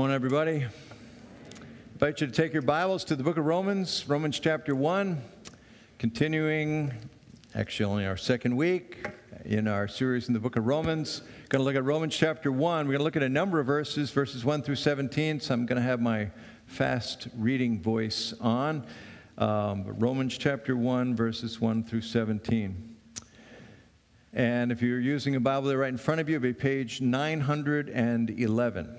Morning, everybody. I invite you to take your Bibles to the book of Romans, Romans chapter 1, continuing, actually, only our second week in our series in the book of Romans. Going to look at Romans chapter 1. We're going to look at a number of verses, verses 1 through 17. So I'm going to have my fast reading voice on. Um, Romans chapter 1, verses 1 through 17. And if you're using a Bible there right in front of you, it'll be page 911.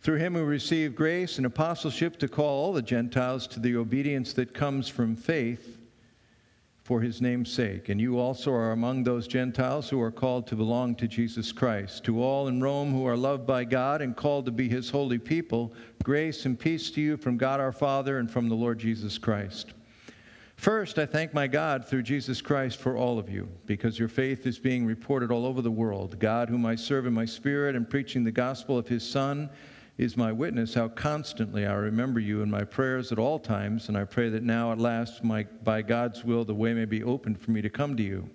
through him we receive grace and apostleship to call all the Gentiles to the obedience that comes from faith for his name's sake. And you also are among those Gentiles who are called to belong to Jesus Christ. To all in Rome who are loved by God and called to be his holy people, grace and peace to you from God our Father and from the Lord Jesus Christ. First, I thank my God through Jesus Christ for all of you, because your faith is being reported all over the world. God, whom I serve in my spirit and preaching the gospel of his Son, is my witness how constantly I remember you in my prayers at all times, and I pray that now at last, my, by God's will, the way may be opened for me to come to you.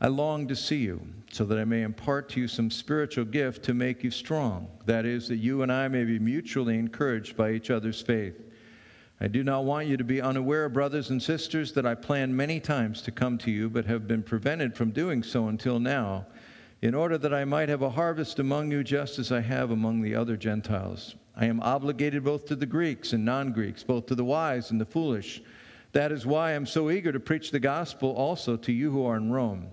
I long to see you, so that I may impart to you some spiritual gift to make you strong. That is, that you and I may be mutually encouraged by each other's faith. I do not want you to be unaware, brothers and sisters, that I planned many times to come to you, but have been prevented from doing so until now in order that I might have a harvest among you just as I have among the other Gentiles. I am obligated both to the Greeks and non Greeks, both to the wise and the foolish. That is why I am so eager to preach the gospel also to you who are in Rome.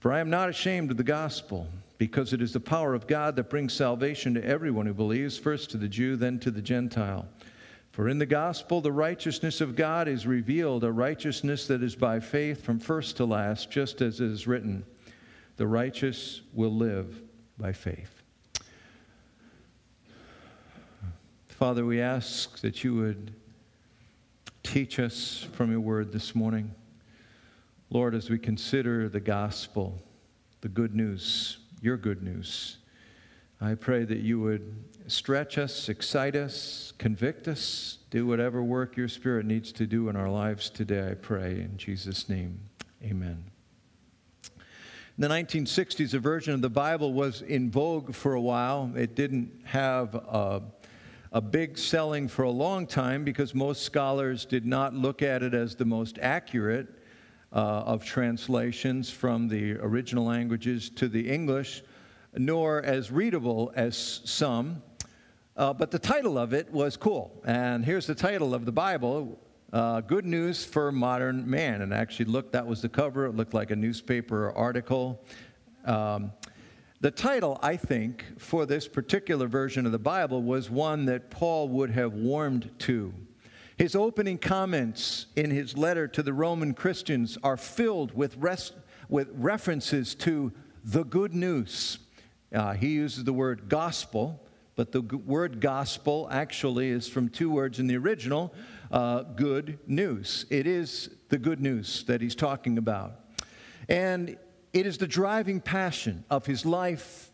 For I am not ashamed of the gospel, because it is the power of God that brings salvation to everyone who believes, first to the Jew, then to the Gentile. For in the gospel, the righteousness of God is revealed, a righteousness that is by faith from first to last, just as it is written. The righteous will live by faith. Father, we ask that you would teach us from your word this morning. Lord, as we consider the gospel, the good news, your good news, I pray that you would stretch us, excite us, convict us, do whatever work your Spirit needs to do in our lives today, I pray. In Jesus' name, amen. In the 1960s, a version of the Bible was in vogue for a while. It didn't have a, a big selling for a long time because most scholars did not look at it as the most accurate uh, of translations from the original languages to the English, nor as readable as some. Uh, but the title of it was cool. And here's the title of the Bible uh, good news for modern man. And actually, look, that was the cover. It looked like a newspaper article. Um, the title, I think, for this particular version of the Bible was one that Paul would have warmed to. His opening comments in his letter to the Roman Christians are filled with, res- with references to the good news. Uh, he uses the word gospel, but the word gospel actually is from two words in the original uh, good news. It is the good news that he's talking about. And it is the driving passion of his life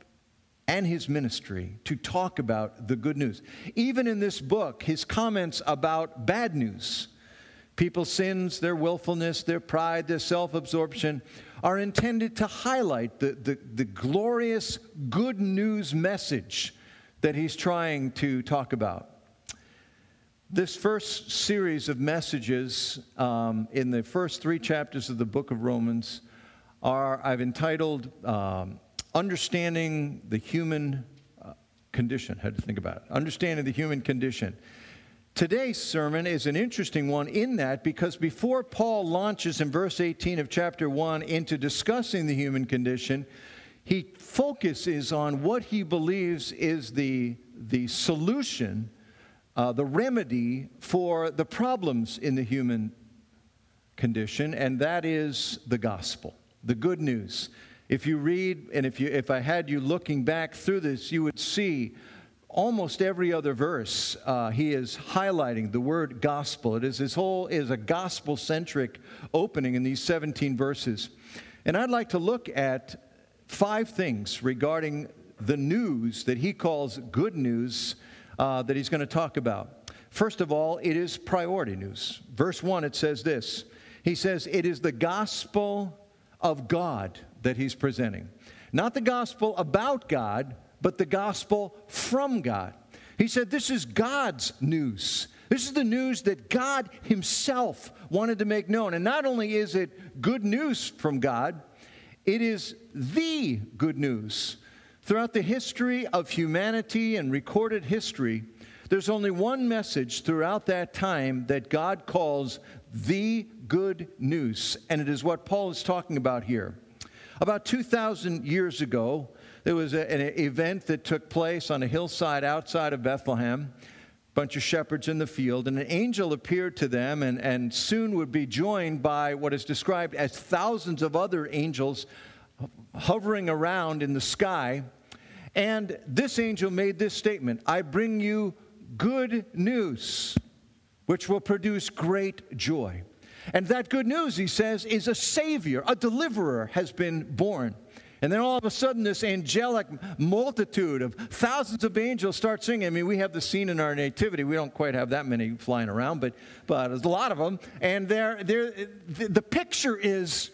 and his ministry to talk about the good news. Even in this book, his comments about bad news, people's sins, their willfulness, their pride, their self absorption, are intended to highlight the, the, the, glorious good news message that he's trying to talk about. This first series of messages um, in the first three chapters of the book of Romans are, I've entitled um, Understanding the Human uh, Condition. How to think about it. Understanding the Human Condition. Today's sermon is an interesting one in that because before Paul launches in verse 18 of chapter 1 into discussing the human condition, he focuses on what he believes is the, the solution uh, the remedy for the problems in the human condition, and that is the gospel, the good news. If you read, and if, you, if I had you looking back through this, you would see almost every other verse, uh, he is highlighting the word gospel. It is his whole is a gospel centric opening in these 17 verses. And I'd like to look at five things regarding the news that he calls good news uh, that he's going to talk about. First of all, it is priority news. Verse 1, it says this He says, It is the gospel of God that he's presenting. Not the gospel about God, but the gospel from God. He said, This is God's news. This is the news that God Himself wanted to make known. And not only is it good news from God, it is the good news. Throughout the history of humanity and recorded history, there's only one message throughout that time that God calls the good news, and it is what Paul is talking about here. About 2,000 years ago, there was a, an event that took place on a hillside outside of Bethlehem. A bunch of shepherds in the field, and an angel appeared to them, and, and soon would be joined by what is described as thousands of other angels hovering around in the sky. And this angel made this statement I bring you good news, which will produce great joy. And that good news, he says, is a Savior, a deliverer has been born. And then all of a sudden, this angelic multitude of thousands of angels start singing. I mean, we have the scene in our nativity. We don't quite have that many flying around, but, but there's a lot of them. And they're, they're, the picture is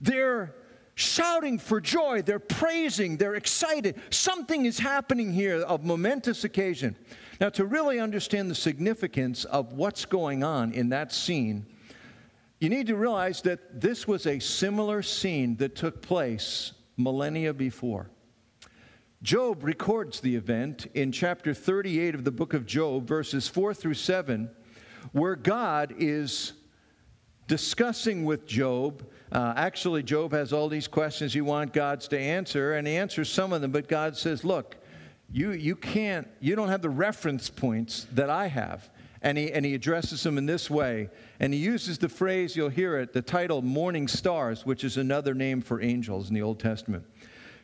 they're shouting for joy, they're praising, they're excited. Something is happening here of momentous occasion. Now, to really understand the significance of what's going on in that scene, you need to realize that this was a similar scene that took place millennia before. Job records the event in chapter 38 of the book of Job, verses 4 through 7, where God is discussing with Job. Uh, actually, Job has all these questions you want God's to answer, and he answers some of them, but God says, Look, you, you can't, you don't have the reference points that I have. And he, and he addresses them in this way. And he uses the phrase, you'll hear it, the title morning stars, which is another name for angels in the Old Testament.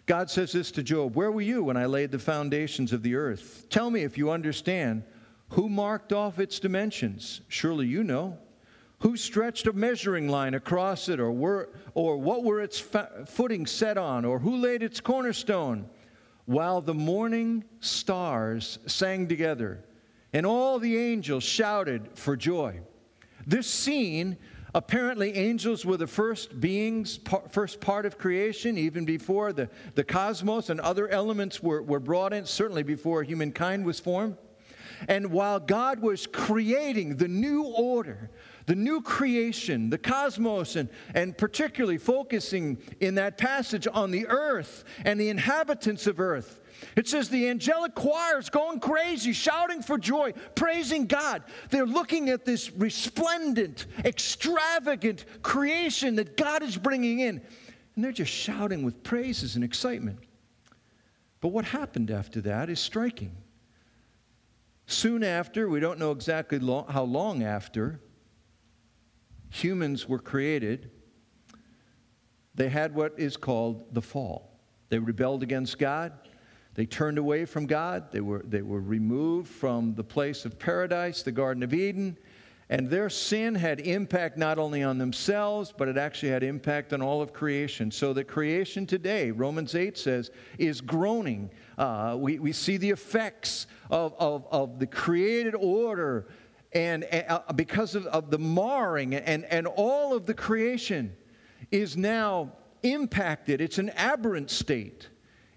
God says this to Job Where were you when I laid the foundations of the earth? Tell me if you understand. Who marked off its dimensions? Surely you know. Who stretched a measuring line across it, or, were, or what were its fa- footing set on, or who laid its cornerstone? While the morning stars sang together, and all the angels shouted for joy. This scene, apparently, angels were the first beings, first part of creation, even before the, the cosmos and other elements were, were brought in, certainly before humankind was formed. And while God was creating the new order, the new creation, the cosmos, and, and particularly focusing in that passage on the earth and the inhabitants of earth, it says the angelic choir is going crazy, shouting for joy, praising God. They're looking at this resplendent, extravagant creation that God is bringing in, and they're just shouting with praises and excitement. But what happened after that is striking. Soon after, we don't know exactly how long after, humans were created. They had what is called the fall. They rebelled against God. They turned away from God. They were, they were removed from the place of paradise, the Garden of Eden. And their sin had impact not only on themselves, but it actually had impact on all of creation. So that creation today, Romans 8 says, is groaning. Uh, we, we see the effects of, of, of the created order and, uh, because of, of the marring and, and all of the creation is now impacted. It's an aberrant state.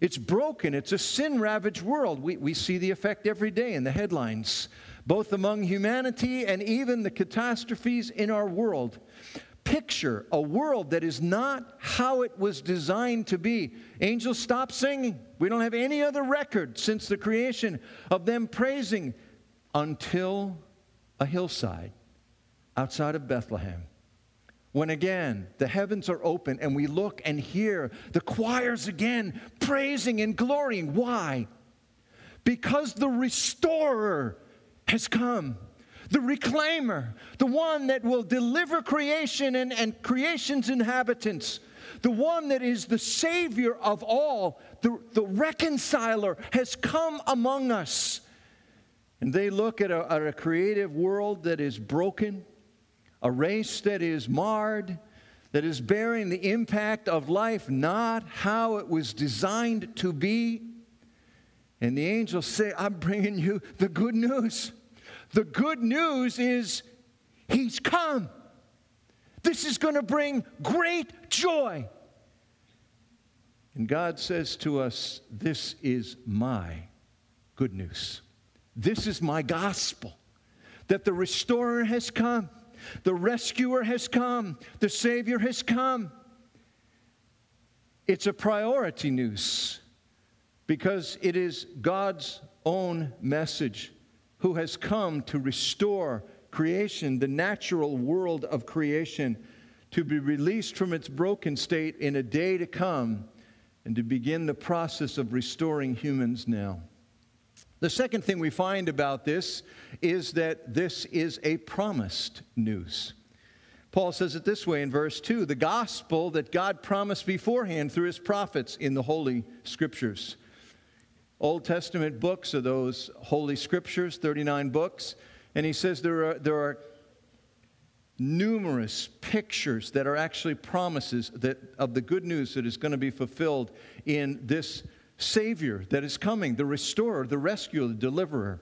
It's broken. It's a sin ravaged world. We, we see the effect every day in the headlines, both among humanity and even the catastrophes in our world. Picture a world that is not how it was designed to be. Angels stop singing. We don't have any other record since the creation of them praising until a hillside outside of Bethlehem when again the heavens are open and we look and hear the choirs again praising and glorying. Why? Because the restorer has come, the reclaimer, the one that will deliver creation and, and creation's inhabitants the one that is the Savior of all, the, the reconciler, has come among us. And they look at a, at a creative world that is broken, a race that is marred, that is bearing the impact of life not how it was designed to be. And the angels say, I'm bringing you the good news. The good news is He's come. This is going to bring great joy. And God says to us, This is my good news. This is my gospel that the restorer has come, the rescuer has come, the Savior has come. It's a priority news because it is God's own message who has come to restore creation, the natural world of creation, to be released from its broken state in a day to come and to begin the process of restoring humans now. The second thing we find about this is that this is a promised news. Paul says it this way in verse 2 the gospel that God promised beforehand through his prophets in the Holy Scriptures. Old Testament books are those Holy Scriptures, 39 books. And he says there are, there are numerous pictures that are actually promises that, of the good news that is going to be fulfilled in this Savior that is coming, the restorer, the rescuer, the deliverer.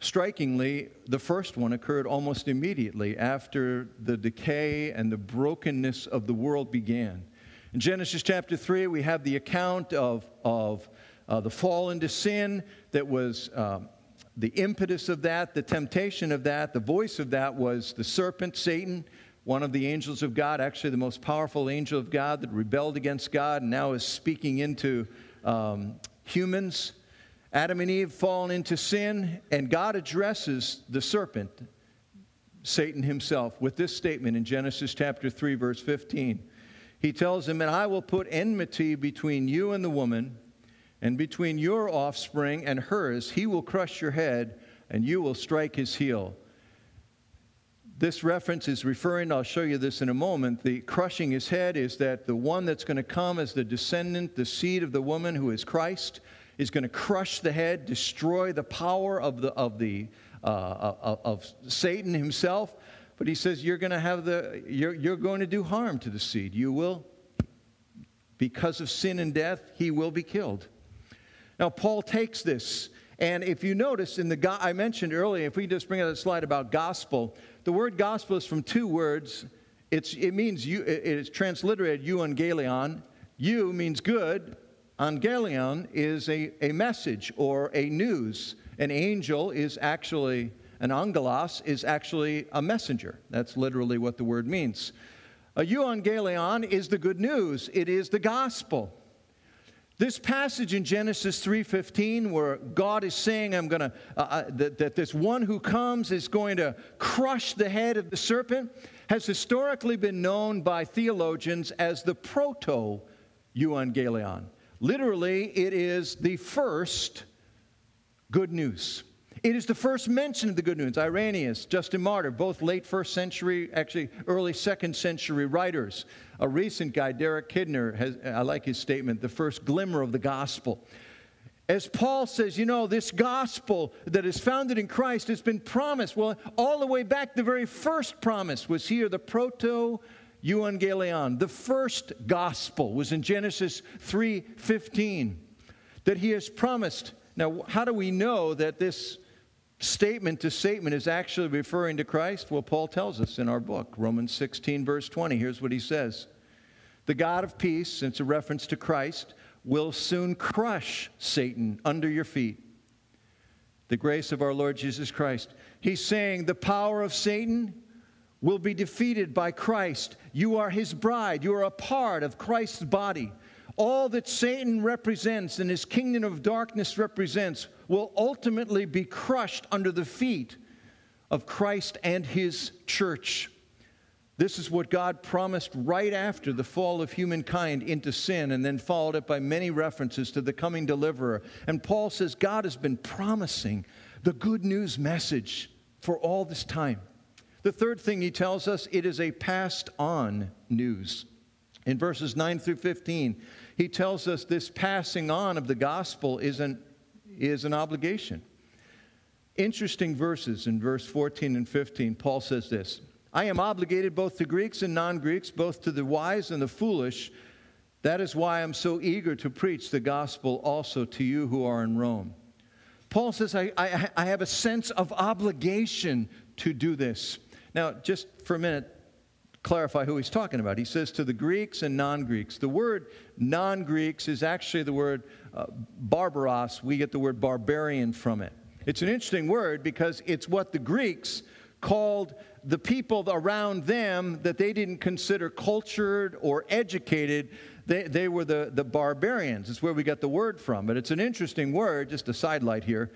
Strikingly, the first one occurred almost immediately after the decay and the brokenness of the world began. In Genesis chapter 3, we have the account of, of uh, the fall into sin that was um, the impetus of that, the temptation of that, the voice of that was the serpent, Satan, one of the angels of God, actually the most powerful angel of God that rebelled against God and now is speaking into um, humans. Adam and Eve fallen into sin, and God addresses the serpent, Satan himself, with this statement in Genesis chapter 3, verse 15. He tells him, And I will put enmity between you and the woman and between your offspring and hers, he will crush your head, and you will strike his heel. This reference is referring, I'll show you this in a moment. The crushing his head is that the one that's going to come as the descendant, the seed of the woman who is Christ, is going to crush the head, destroy the power of, the, of, the, uh, of, of Satan himself. But he says, You're going to have the, you're, you're going to do harm to the seed. You will, because of sin and death, he will be killed. Now, Paul takes this, and if you notice in the, I mentioned earlier, if we just bring out a slide about gospel, the word gospel is from two words. It's, it means, you, it is transliterated euangelion. You means good. Angelion is a, a message or a news. An angel is actually, an angelos is actually a messenger. That's literally what the word means. A euangelion is the good news. It is the gospel. This passage in Genesis 3:15 where God is saying I'm going to uh, uh, that, that this one who comes is going to crush the head of the serpent has historically been known by theologians as the proto euangelion. Literally it is the first good news. It is the first mention of the good news. Irenaeus, Justin Martyr, both late first century, actually early second century writers. A recent guy, Derek Kidner, has, I like his statement, the first glimmer of the gospel. As Paul says, you know, this gospel that is founded in Christ has been promised. Well, all the way back, the very first promise was here, the proto euangelion. The first gospel was in Genesis 3:15 that he has promised. Now, how do we know that this statement to statement is actually referring to Christ? Well, Paul tells us in our book, Romans 16, verse 20. Here's what he says The God of peace, it's a reference to Christ, will soon crush Satan under your feet. The grace of our Lord Jesus Christ. He's saying the power of Satan will be defeated by Christ. You are his bride, you are a part of Christ's body. All that Satan represents and his kingdom of darkness represents will ultimately be crushed under the feet of Christ and his church. This is what God promised right after the fall of humankind into sin, and then followed up by many references to the coming deliverer. And Paul says God has been promising the good news message for all this time. The third thing he tells us it is a passed on news. In verses 9 through 15, he tells us this passing on of the gospel is an, is an obligation. Interesting verses in verse 14 and 15. Paul says this I am obligated both to Greeks and non Greeks, both to the wise and the foolish. That is why I'm so eager to preach the gospel also to you who are in Rome. Paul says, I, I, I have a sense of obligation to do this. Now, just for a minute, clarify who he's talking about. He says to the Greeks and non Greeks. The word non Greeks is actually the word uh, barbaros. We get the word barbarian from it. It's an interesting word because it's what the Greeks called the people around them that they didn't consider cultured or educated. They, they were the, the barbarians. It's where we get the word from. But it's an interesting word, just a sidelight here.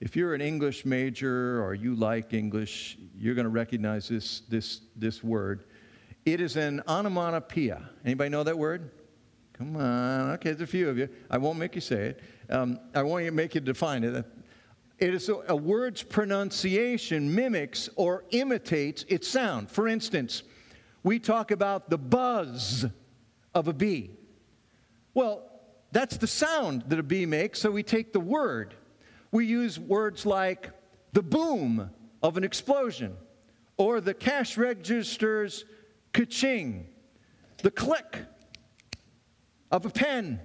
If you're an English major or you like English, you're going to recognize this, this, this word. It is an onomatopoeia. Anybody know that word? Come on. Okay, there's a few of you. I won't make you say it. Um, I won't make you define it. It is a, a word's pronunciation mimics or imitates its sound. For instance, we talk about the buzz of a bee. Well, that's the sound that a bee makes, so we take the word. We use words like the boom of an explosion or the cash register's ka-ching, the click of a pen,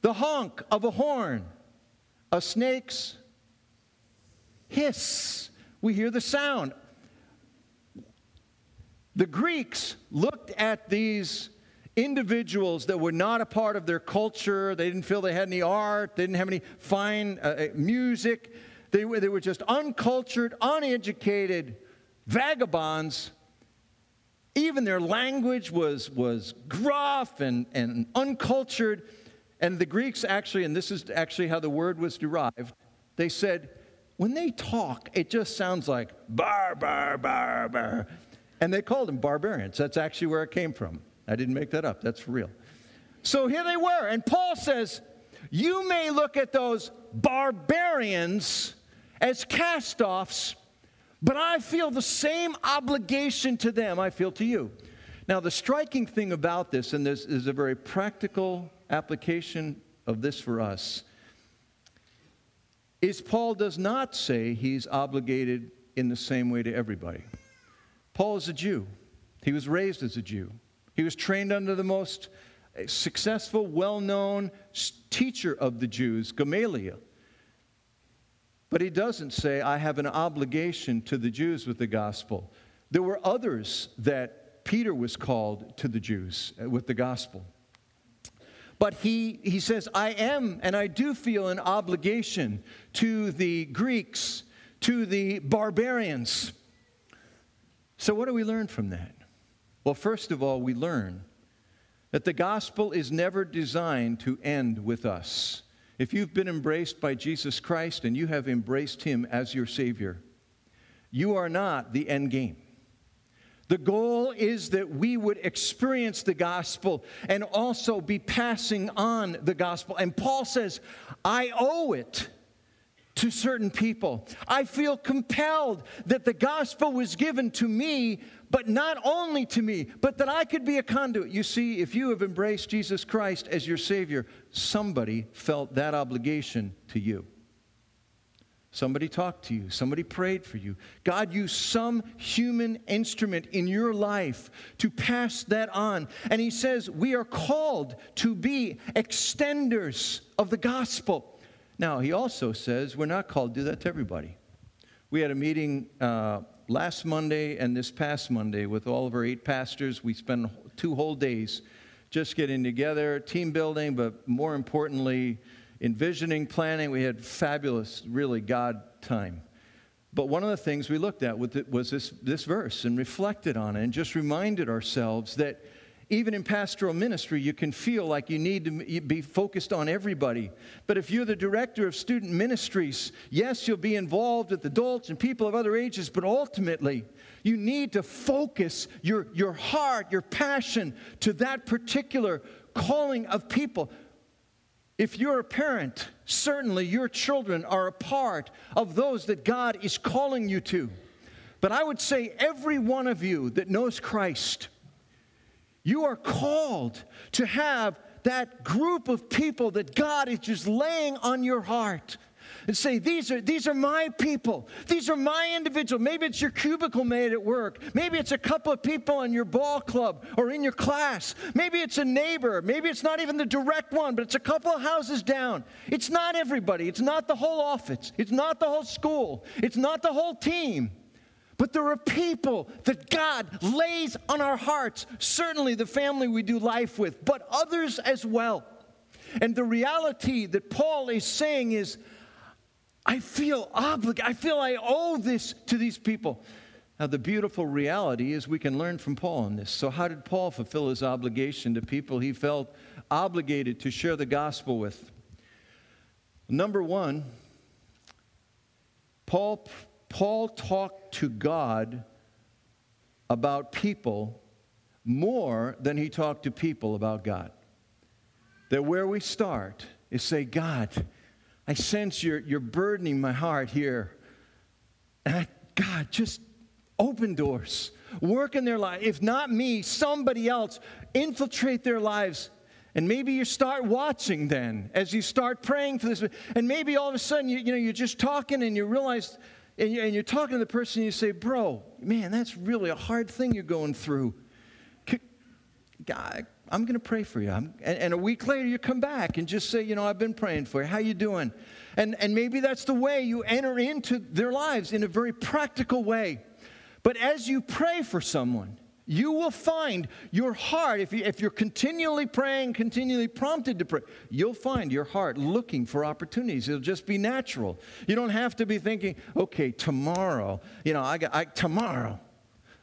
the honk of a horn, a snake's hiss. We hear the sound. The Greeks looked at these individuals that were not a part of their culture. They didn't feel they had any art, they didn't have any fine uh, uh music. They were, they were just uncultured, uneducated vagabonds even their language was, was gruff and, and uncultured. And the Greeks actually, and this is actually how the word was derived, they said, when they talk, it just sounds like bar, bar, bar, bar. And they called them barbarians. That's actually where it came from. I didn't make that up, that's real. So here they were. And Paul says, You may look at those barbarians as cast offs but I feel the same obligation to them I feel to you. Now, the striking thing about this, and this is a very practical application of this for us, is Paul does not say he's obligated in the same way to everybody. Paul is a Jew. He was raised as a Jew. He was trained under the most successful, well known teacher of the Jews, Gamaliel. But he doesn't say, I have an obligation to the Jews with the gospel. There were others that Peter was called to the Jews uh, with the gospel. But he, he says, I am and I do feel an obligation to the Greeks, to the barbarians. So, what do we learn from that? Well, first of all, we learn that the gospel is never designed to end with us. If you've been embraced by Jesus Christ and you have embraced him as your Savior, you are not the end game. The goal is that we would experience the gospel and also be passing on the gospel. And Paul says, I owe it to certain people. I feel compelled that the gospel was given to me but not only to me, but that I could be a conduit. You see, if you have embraced Jesus Christ as your Savior, somebody felt that obligation to you. Somebody talked to you. Somebody prayed for you. God used some human instrument in your life to pass that on. And He says we are called to be extenders of the gospel. Now, He also says we're not called to do that to everybody. We had a meeting uh, last Monday and this past Monday with all of our eight pastors. We spent two whole days just getting together, team building, but more importantly, envisioning, planning. We had fabulous, really God time. But one of the things we looked at was this, this verse and reflected on it and just reminded ourselves that even in pastoral ministry, you can feel like you need to be focused on everybody. But if you're the director of student ministries, yes, you'll be involved with adults and people of other ages, but ultimately, you need to focus your, your heart, your passion to that particular calling of people. If you're a parent, certainly your children are a part of those that God is calling you to. But I would say, every one of you that knows Christ, You are called to have that group of people that God is just laying on your heart and say, these are, these are my people. These are my individual. Maybe it's your cubicle mate at work. Maybe it's a couple of people in your ball club or in your class. Maybe it's a neighbor. Maybe it's not even the direct one, but it's a couple of houses down. It's not everybody. It's not the whole office. It's not the whole school. It's not the whole team. But there are people that God lays on our hearts, certainly the family we do life with, but others as well. And the reality that Paul is saying is, I feel obligated, I feel I owe this to these people. Now, the beautiful reality is we can learn from Paul on this. So, how did Paul fulfill his obligation to people he felt obligated to share the gospel with? Number one, Paul Paul talked to God about people more than he talked to people about God. That where we start is say, God, I sense you're, you're burdening my heart here. And I, God, just open doors, work in their life. If not me, somebody else, infiltrate their lives. And maybe you start watching then as you start praying for this. And maybe all of a sudden, you, you know, you're just talking and you realize and, you, and you're talking to the person, and you say, Bro, man, that's really a hard thing you're going through. God, I'm going to pray for you. And, and, a week later, you come back and just say, you know, I've been praying for you. How you doing? And, and maybe that's the way you enter into their lives in a very practical way. But as you pray for someone, you will find your heart, if, you, if you're continually praying, continually prompted to pray, you'll find your heart looking for opportunities. It'll just be natural. You don't have to be thinking, okay, tomorrow, you know, I got, I, tomorrow,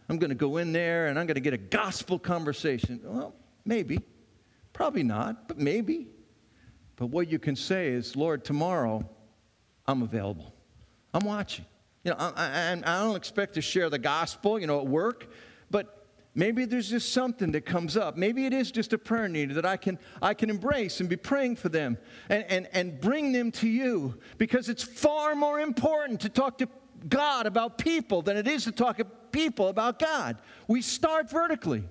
I'm going to go in there and I'm going to get a gospel conversation. Well, maybe. Probably not, but maybe. But what you can say is, Lord, tomorrow I'm available. I'm watching. You know, I, I, I don't expect to share the gospel, you know, at work, but Maybe there's just something that comes up. Maybe it is just a prayer need that I can, I can embrace and be praying for them and, and, and bring them to you because it's far more important to talk to God about people than it is to talk to people about God. We start vertically.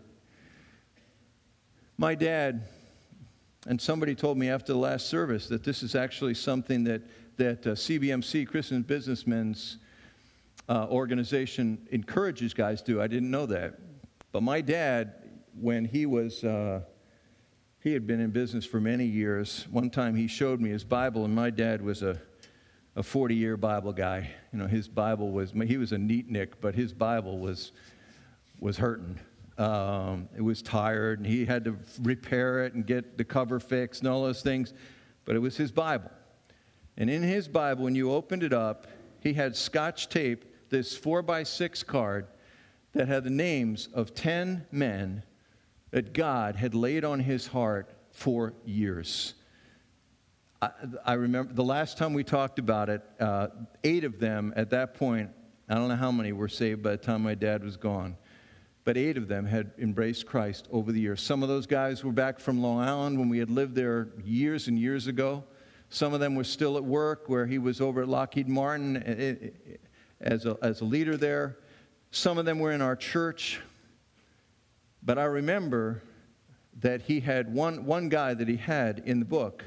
My dad, and somebody told me after the last service that this is actually something that, that uh, CBMC, Christian Businessmen's uh, organization, encourages guys to do. I didn't know that. But my dad, when he was, uh, he had been in business for many years. One time he showed me his Bible, and my dad was a, a 40 year Bible guy. You know, his Bible was, he was a neat Nick, but his Bible was, was hurting. Um, it was tired, and he had to repair it and get the cover fixed and all those things. But it was his Bible. And in his Bible, when you opened it up, he had scotch tape, this four by six card that had the names of 10 men that God had laid on his heart for years. I, I remember the last time we talked about it, uh, eight of them at that point, I don't know how many were saved by the time my dad was gone, but eight of them had embraced Christ over the years. Some of those guys were back from Long Island when we had lived there years and years ago. Some of them were still at work where he was over at Lockheed Martin eh, eh, eh, as a, as a leader there. Some of them were in our church. But I remember that he had one, one guy that he had in the book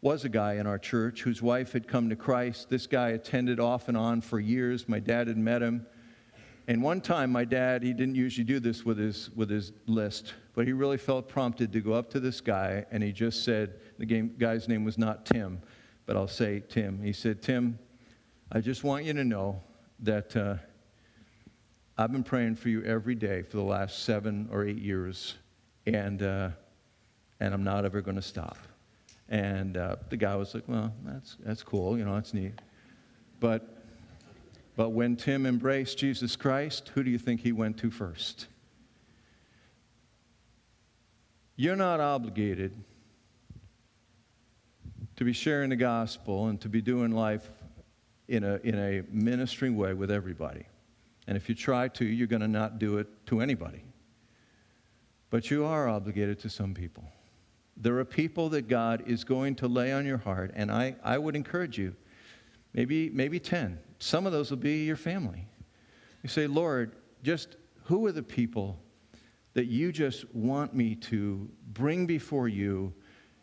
was a guy in our church whose wife had come to Christ. This guy attended off and on for years. My dad had met him. And one time, my dad, he didn't usually do this with his, with his list, but he really felt prompted to go up to this guy, and he just said, the game, guy's name was not Tim, but I'll say Tim. He said, Tim, I just want you to know that uh, I've been praying for you every day for the last seven or eight years, and, uh, and I'm not ever going to stop. And uh, the guy was like, well, that's, that's cool, you know, that's neat. But, but when Tim embraced Jesus Christ, who do you think he went to first? You're not obligated to be sharing the gospel and to be doing life in a, in a ministering way with everybody. And if you try to, you're going to not do it to anybody. But you are obligated to some people. There are people that God is going to lay on your heart, and I, I would encourage you, maybe, maybe 10. Some of those will be your family. You say, Lord, just who are the people that you just want me to bring before you.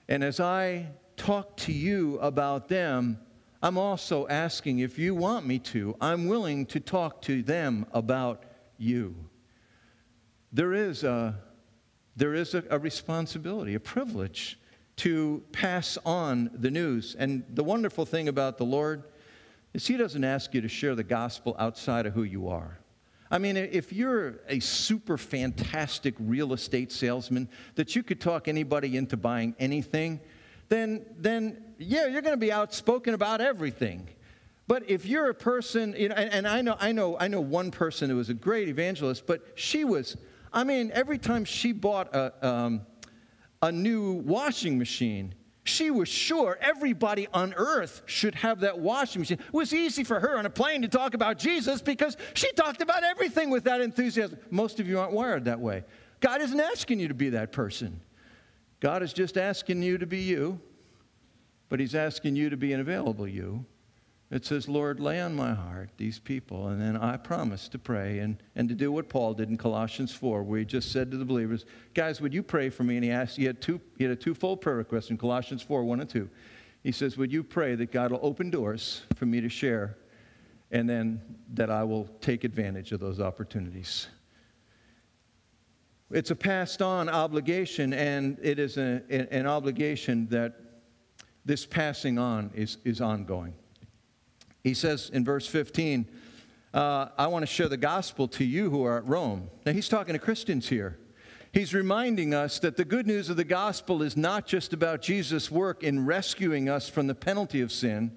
And as I talk to you about them, I'm also asking if you want me to, I'm willing to talk to them about you. There is a, there is a, a responsibility, a privilege to pass on the news. And the wonderful thing about the Lord is He doesn't ask you to share the gospel outside of who you are. I mean, if you're a super fantastic real estate salesman that you could talk anybody into buying anything, then, then yeah, you're going to be outspoken about everything. But if you're a person, you know, and, and, I know, I know, I know one person who was a great evangelist, but she was, I mean, every time she bought a, um, a new washing machine, she was sure everybody on earth should have that washing machine. It was easy for her on a plane to talk about Jesus because she talked about everything with that enthusiasm. Most of you aren't wired that way. God isn't asking you to be that person. God is just asking you to be you, but He's asking you to be an available you. It says, Lord, lay on my heart these people. And then I promise to pray and, and to do what Paul did in Colossians 4, where he just said to the believers, Guys, would you pray for me? And he asked, he had, two, he had a twofold prayer request in Colossians 4, 1 and 2. He says, Would you pray that God will open doors for me to share and then that I will take advantage of those opportunities? It's a passed on obligation, and it is a, an obligation that this passing on is, is ongoing. He says in verse 15, uh, I want to share the gospel to you who are at Rome. Now, he's talking to Christians here. He's reminding us that the good news of the gospel is not just about Jesus' work in rescuing us from the penalty of sin,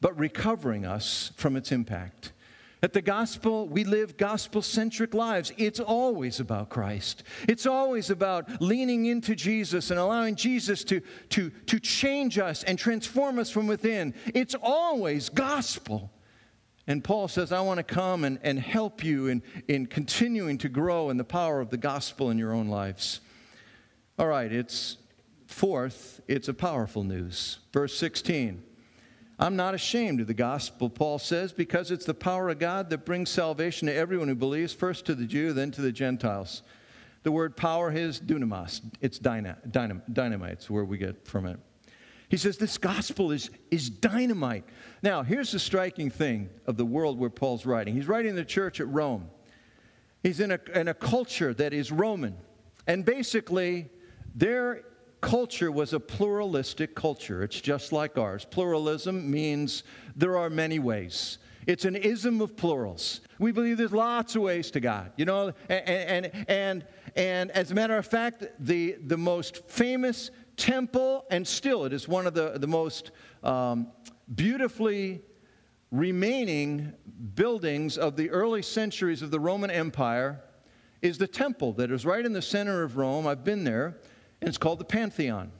but recovering us from its impact. At the gospel, we live gospel centric lives. It's always about Christ. It's always about leaning into Jesus and allowing Jesus to, to, to change us and transform us from within. It's always gospel. And Paul says, I want to come and, and help you in, in continuing to grow in the power of the gospel in your own lives. All right, it's fourth, it's a powerful news. Verse 16. I'm not ashamed of the gospel, Paul says, because it's the power of God that brings salvation to everyone who believes, first to the Jew, then to the Gentiles. The word power is dunamis. It's dyna, dynam, dynamite. It's where we get from it. He says this gospel is, is dynamite. Now, here's the striking thing of the world where Paul's writing. He's writing the church at Rome. He's in a, in a culture that is Roman. And basically, there culture was a pluralistic culture. It's just like ours. Pluralism means there are many ways. It's an ism of plurals. We believe there's lots of ways to God, you know, and, and, and, and as a matter of fact, the, the most famous temple, and still it is one of the, the most um, beautifully remaining buildings of the early centuries of the Roman Empire, is the temple that is right in the center of Rome. I've been there and it's called the Pantheon.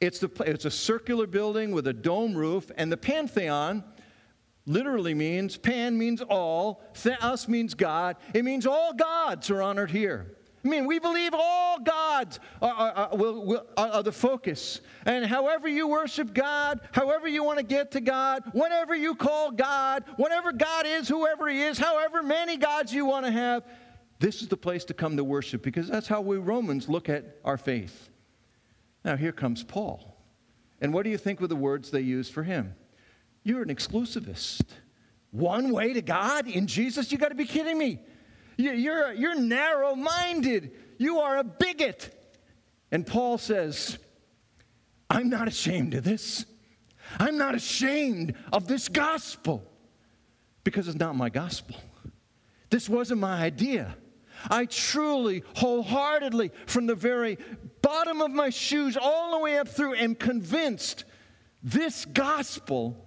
It's, the, it's a circular building with a dome roof, and the Pantheon literally means pan means all, theos means God. It means all gods are honored here. I mean, we believe all gods are, are, are, are, the focus. And however you worship God, however you want to get to God, whatever you call God, whatever God is, whoever He is, however many gods you want to have, this is the place to come to worship because that's how we Romans look at our faith. Now, here comes Paul. And what do you think were the words they used for him? You're an exclusivist. One way to God in Jesus? You got to be kidding me. You're, you're narrow minded. You are a bigot. And Paul says, I'm not ashamed of this. I'm not ashamed of this gospel because it's not my gospel. This wasn't my idea. I truly, wholeheartedly, from the very bottom of my shoes all the way up through, am convinced this gospel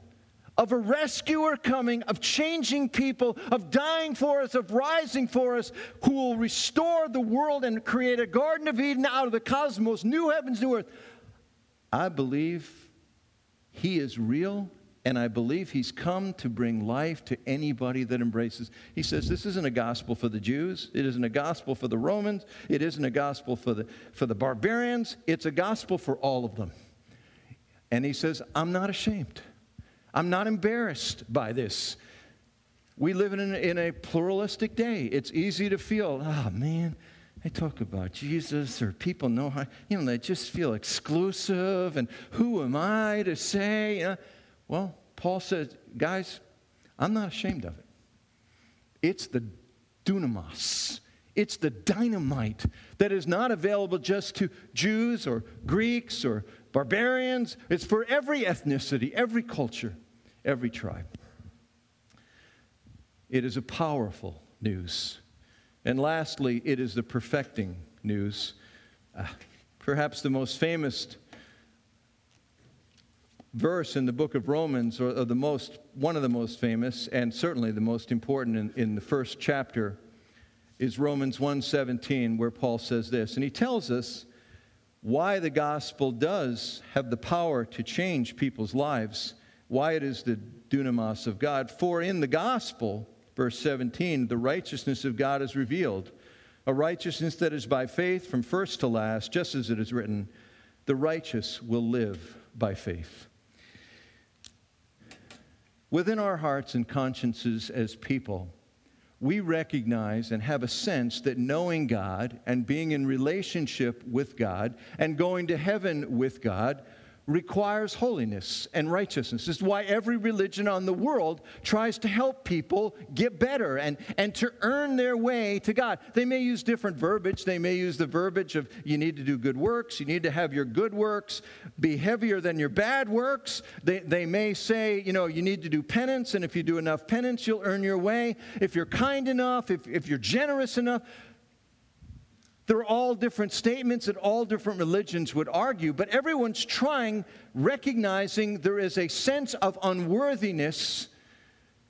of a rescuer coming, of changing people, of dying for us, of rising for us, who will restore the world and create a Garden of Eden out of the cosmos, new heavens, new earth. I believe he is real and I believe he's come to bring life to anybody that embraces. He says this isn't a gospel for the Jews, it isn't a gospel for the Romans, it isn't a gospel for the, for the barbarians, it's a gospel for all of them. And he says, I'm not ashamed. I'm not embarrassed by this. We live in, in a pluralistic day. It's easy to feel, oh man, they talk about Jesus or people know how, you know, they just feel exclusive and who am I to say? You know? Well, Paul says, guys, I'm not ashamed of it. It's the dunamis. It's the dynamite that is not available just to Jews or Greeks or barbarians. It's for every ethnicity, every culture, every tribe. It is a powerful news. And lastly, it is the perfecting news. Uh, perhaps the most famous verse in the book of Romans, or, or, the most, one of the most famous, and certainly the most important in, in the first chapter, is Romans 1:17, where Paul says this. And he tells us why the gospel does have the power to change people's lives, why it is the dunamis of God. For in the gospel, verse 17, the righteousness of God is revealed, a righteousness that is by faith from first to last, just as it is written, the righteous will live by faith. Within our hearts and consciences as people, we recognize and have a sense that knowing God and being in relationship with God and going to heaven with God requires holiness and righteousness. This is why every religion on the world tries to help people get better and, and to earn their way to God. They may use different verbiage. They may use the verbiage of you need to do good works, you need to have your good works be heavier than your bad works. They, they may say, you know, you need to do penance, and if you do enough penance, you'll earn your way. If you're kind enough, if, if you're generous enough, they're all different statements that all different religions would argue, but everyone's trying, recognizing there is a sense of unworthiness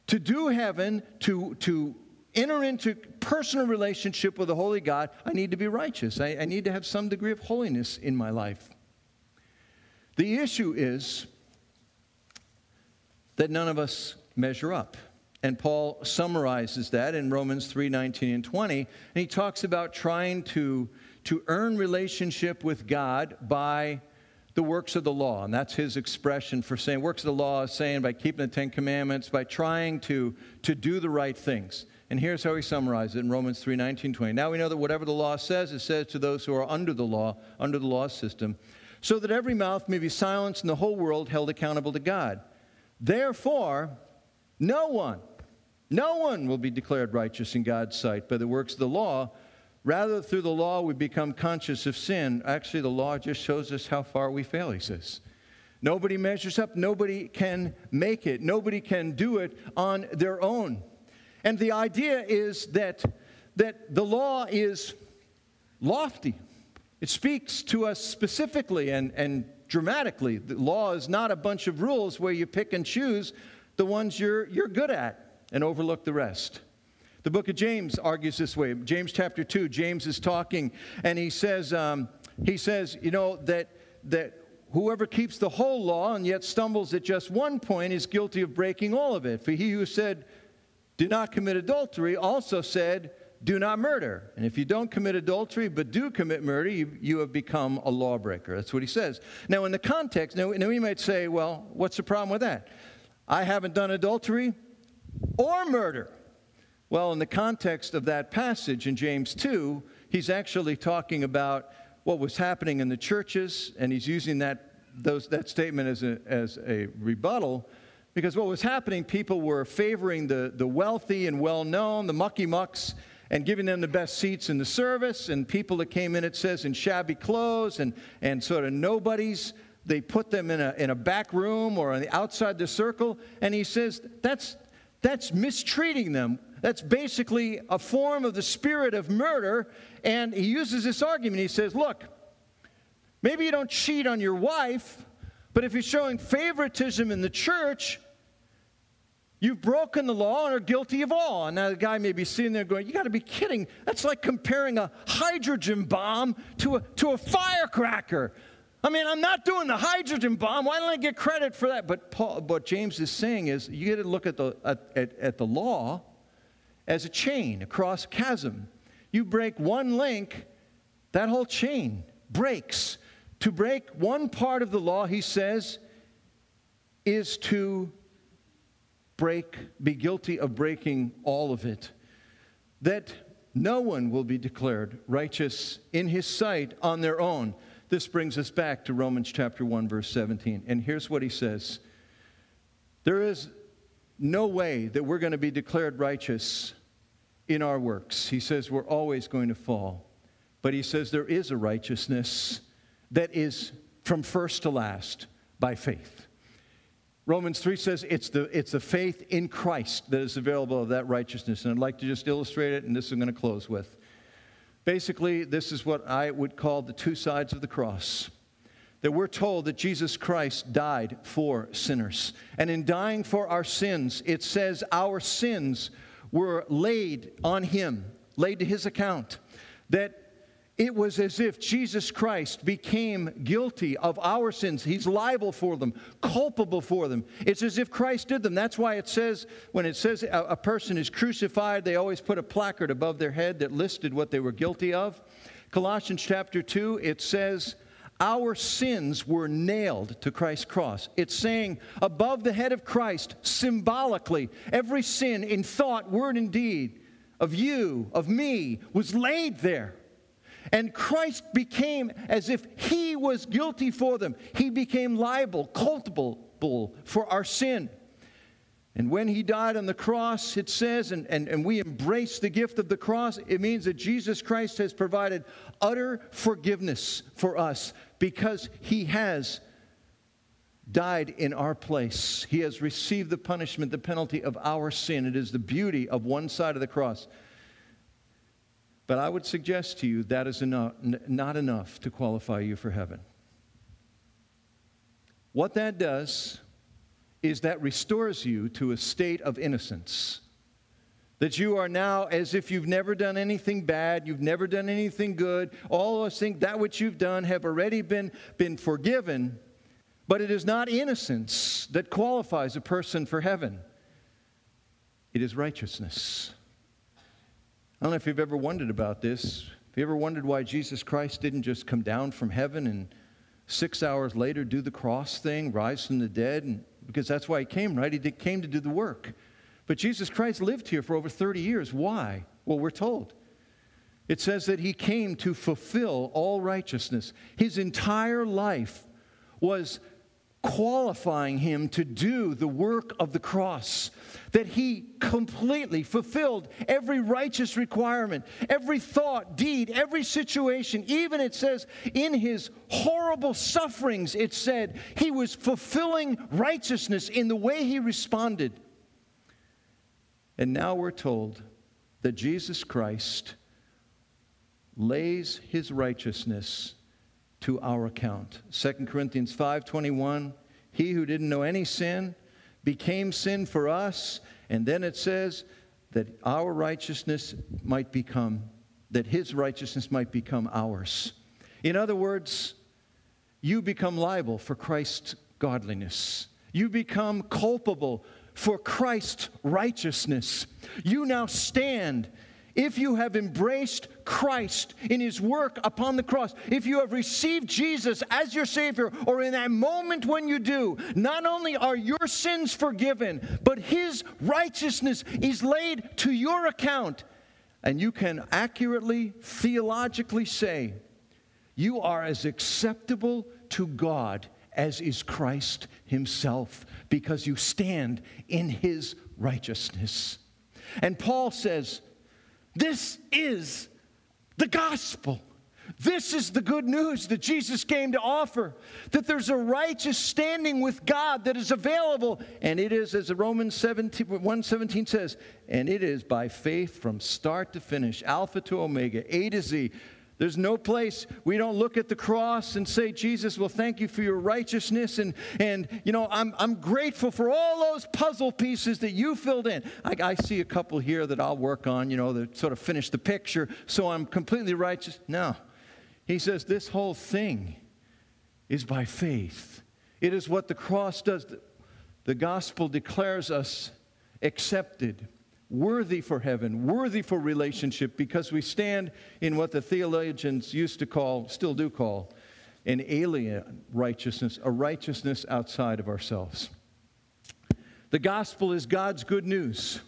to do heaven, to, to enter into personal relationship with the Holy God. I need to be righteous. I, I need to have some degree of holiness in my life. The issue is that none of us measure up. And Paul summarizes that in Romans 3 19 and 20. And he talks about trying to, to earn relationship with God by the works of the law. And that's his expression for saying works of the law is saying by keeping the Ten Commandments, by trying to, to do the right things. And here's how he summarizes it in Romans 3 19, 20. Now we know that whatever the law says, it says to those who are under the law, under the law system, so that every mouth may be silenced and the whole world held accountable to God. Therefore, no one no one will be declared righteous in God's sight by the works of the law. Rather, through the law, we become conscious of sin. Actually, the law just shows us how far we fail, he says. Nobody measures up. Nobody can make it. Nobody can do it on their own. And the idea is that, that the law is lofty. It speaks to us specifically and, and dramatically. The law is not a bunch of rules where you pick and choose the ones you're, you're good at and overlook the rest. The book of James argues this way. James chapter 2, James is talking, and he says, um, he says, you know, that, that whoever keeps the whole law and yet stumbles at just one point is guilty of breaking all of it. For he who said, do not commit adultery, also said, do not murder. And if you don't commit adultery but do commit murder, you, you have become a lawbreaker. That's what he says. Now, in the context, now, now we might say, well, what's the problem with that? I haven't done adultery or murder. Well, in the context of that passage in James 2, he's actually talking about what was happening in the churches, and he's using that, those, that statement as a, as a rebuttal because what was happening, people were favoring the, the wealthy and well known, the mucky mucks, and giving them the best seats in the service, and people that came in, it says, in shabby clothes and, and sort of nobodies. They put them in a, in a back room or on the outside the circle, and he says, that's, that's mistreating them. That's basically a form of the spirit of murder. And he uses this argument. He says, Look, maybe you don't cheat on your wife, but if you're showing favoritism in the church, You've broken the law and are guilty of all. And now the guy may be sitting there going, You got to be kidding. That's like comparing a hydrogen bomb to a, to a firecracker. I mean, I'm not doing the hydrogen bomb. Why don't I get credit for that? But Paul, what James is saying is you get to look at the, at, at, at the law as a chain across a chasm. You break one link, that whole chain breaks. To break one part of the law, he says, is to break, be guilty of breaking all of it. That No one will be declared righteous in his sight on their own. This brings us back to Romans chapter 1, verse 17. And here's what he says There is no way that we're going to be declared righteous in our works. He says we're always going to fall. But he says there is a righteousness that is from first to last by faith. Romans 3 says it's the, it's the faith in Christ that is available of that righteousness. And I'd like to just illustrate it, and this I'm going to close with. Basically, this is what I would call the two sides of the cross. That we're told that Jesus Christ died for sinners. And in dying for our sins, it says our sins were laid on him, laid to his account. That it was as if Jesus Christ became guilty of our sins. He's liable for them, culpable for them. It's as if Christ did them. That's why it says, when it says a, person is crucified, they always put a placard above their head that listed what they were guilty of. Colossians chapter 2, it says, Our sins were nailed to Christ's cross. It's saying, above the head of Christ, symbolically, every sin in thought, word, and deed of you, of me, was laid there. And Christ became as if he was guilty for them. He became liable, culpable for our sin. And when he died on the cross, it says, and, and, and we embrace the gift of the cross, it means that Jesus Christ has provided utter forgiveness for us because he has died in our place. He has received the punishment, the penalty of our sin. It is the beauty of one side of the cross. But I would suggest to you that is enough, not enough to qualify you for heaven. What that does is that restores you to a state of innocence. That you are now as if you've never done anything bad, you've never done anything good. All those things, that which you've done, have already been, been forgiven. But it is not innocence that qualifies a person for heaven, it is righteousness. I don't know if you've ever wondered about this. Have you ever wondered why Jesus Christ didn't just come down from heaven and six hours later do the cross thing, rise from the dead? And, because that's why he came, right? He did, came to do the work. But Jesus Christ lived here for over 30 years. Why? Well, we're told. It says that he came to fulfill all righteousness. His entire life was qualifying him to do the work of the cross. That he completely fulfilled every righteous requirement, every thought, deed, every situation. Even it says in his horrible sufferings, it said he was fulfilling righteousness in the way he responded. And now we're told that Jesus Christ lays his righteousness to our account. 2 Corinthians 5:21, he who didn't know any sin became sin for us, and then it says that our righteousness might become that his righteousness might become ours. In other words, you become liable for Christ's godliness. You become culpable for Christ's righteousness. You now stand if you have embraced Christ in his work upon the cross, if you have received Jesus as your Savior, or in that moment when you do, not only are your sins forgiven, but his righteousness is laid to your account. And you can accurately, theologically say, you are as acceptable to God as is Christ himself, because you stand in his righteousness. And Paul says, this is the gospel. This is the good news that Jesus came to offer that there's a righteous standing with God that is available. And it is, as Romans 17, 117 says, and it is by faith from start to finish, Alpha to Omega, A to Z. There's no place we don't look at the cross and say, Jesus, well, thank you for your righteousness. And, and you know, I'm, I'm grateful for all those puzzle pieces that you filled in. I, I see a couple here that I'll work on, you know, that sort of finish the picture so I'm completely righteous. No. He says this whole thing is by faith. It is what the cross does. The gospel declares us accepted worthy for heaven, worthy for relationship, because we stand in what the theologians used to call, still do call, an alien righteousness, a righteousness outside of ourselves. The gospel is God's good news.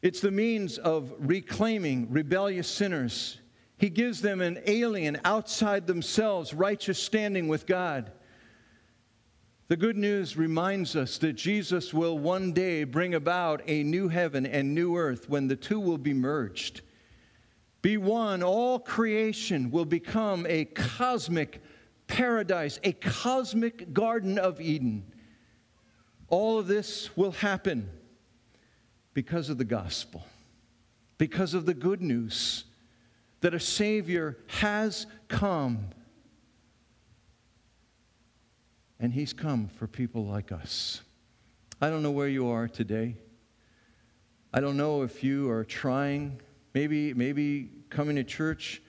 It's the means of reclaiming rebellious sinners. He gives them an alien outside themselves, righteous standing with God. The good news reminds us that Jesus will one day bring about a new heaven and new earth when the two will be merged. Be one, all creation will become a cosmic paradise, a cosmic Garden of Eden. All of this will happen because of the gospel, because of the good news that a Savior has come and He's come for people like us. I don't know where you are today. I don't know if you are trying. Maybe, maybe coming to church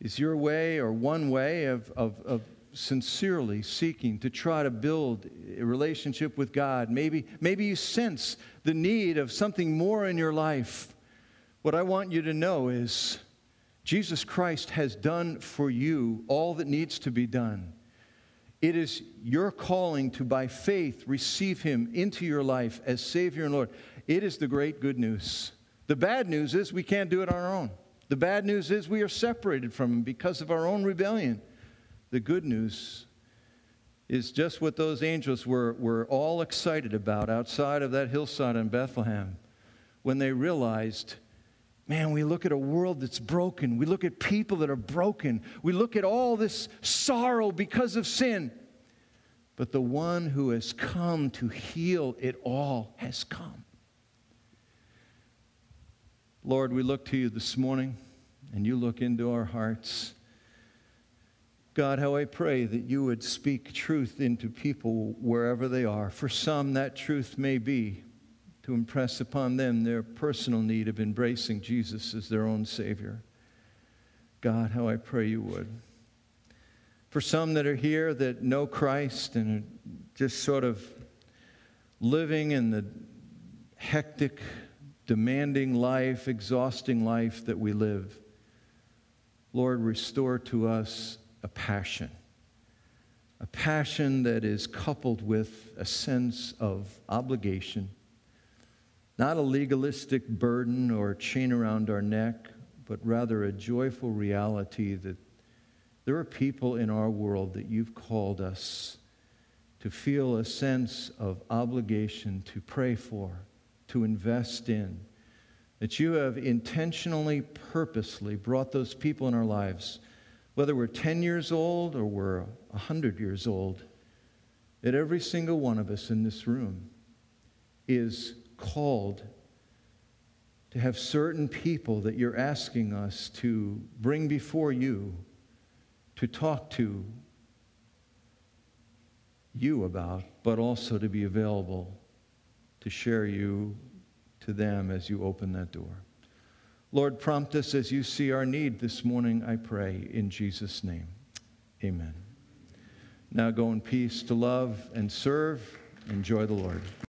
is your way or one way of, of, of sincerely seeking to try to build a relationship with God. Maybe, maybe you sense the need of something more in your life. What I want you to know is Jesus Christ has done for you all that needs to be done. It is your calling to, by faith, receive Him into your life as Savior and Lord. It is the great good news. The bad news is we can't do it on our own. The bad news is we are separated from Him because of our own rebellion. The good news is just what those angels were, were all excited about outside of that hillside in Bethlehem when they realized Man, we look at a world that's broken. We look at people that are broken. We look at all this sorrow because of sin. But the one who has come to heal it all has come. Lord, we look to you this morning, and you look into our hearts. God, how I pray that you would speak truth into people wherever they are. For some, that truth may be to impress upon them their personal need of embracing Jesus as their own Savior. God, how I pray you would. For some that are here that know Christ and are just sort of living in the hectic, demanding life, exhausting life that we live, Lord, restore to us a passion. A passion that is coupled with a sense of obligation not a legalistic burden or chain around our neck, but rather a joyful reality that there are people in our world that you've called us to feel a sense of obligation to pray for, to invest in, that you have intentionally, purposely brought those people in our lives, whether we're 10 years old or we're 100 years old, that every single one of us in this room is called to have certain people that you're asking us to bring before you to talk to you about, but also to be available to share you to them as you open that door. Lord, prompt us as you see our need this morning, I pray, in Jesus' name. Amen. Now go in peace to love and serve. Enjoy the Lord.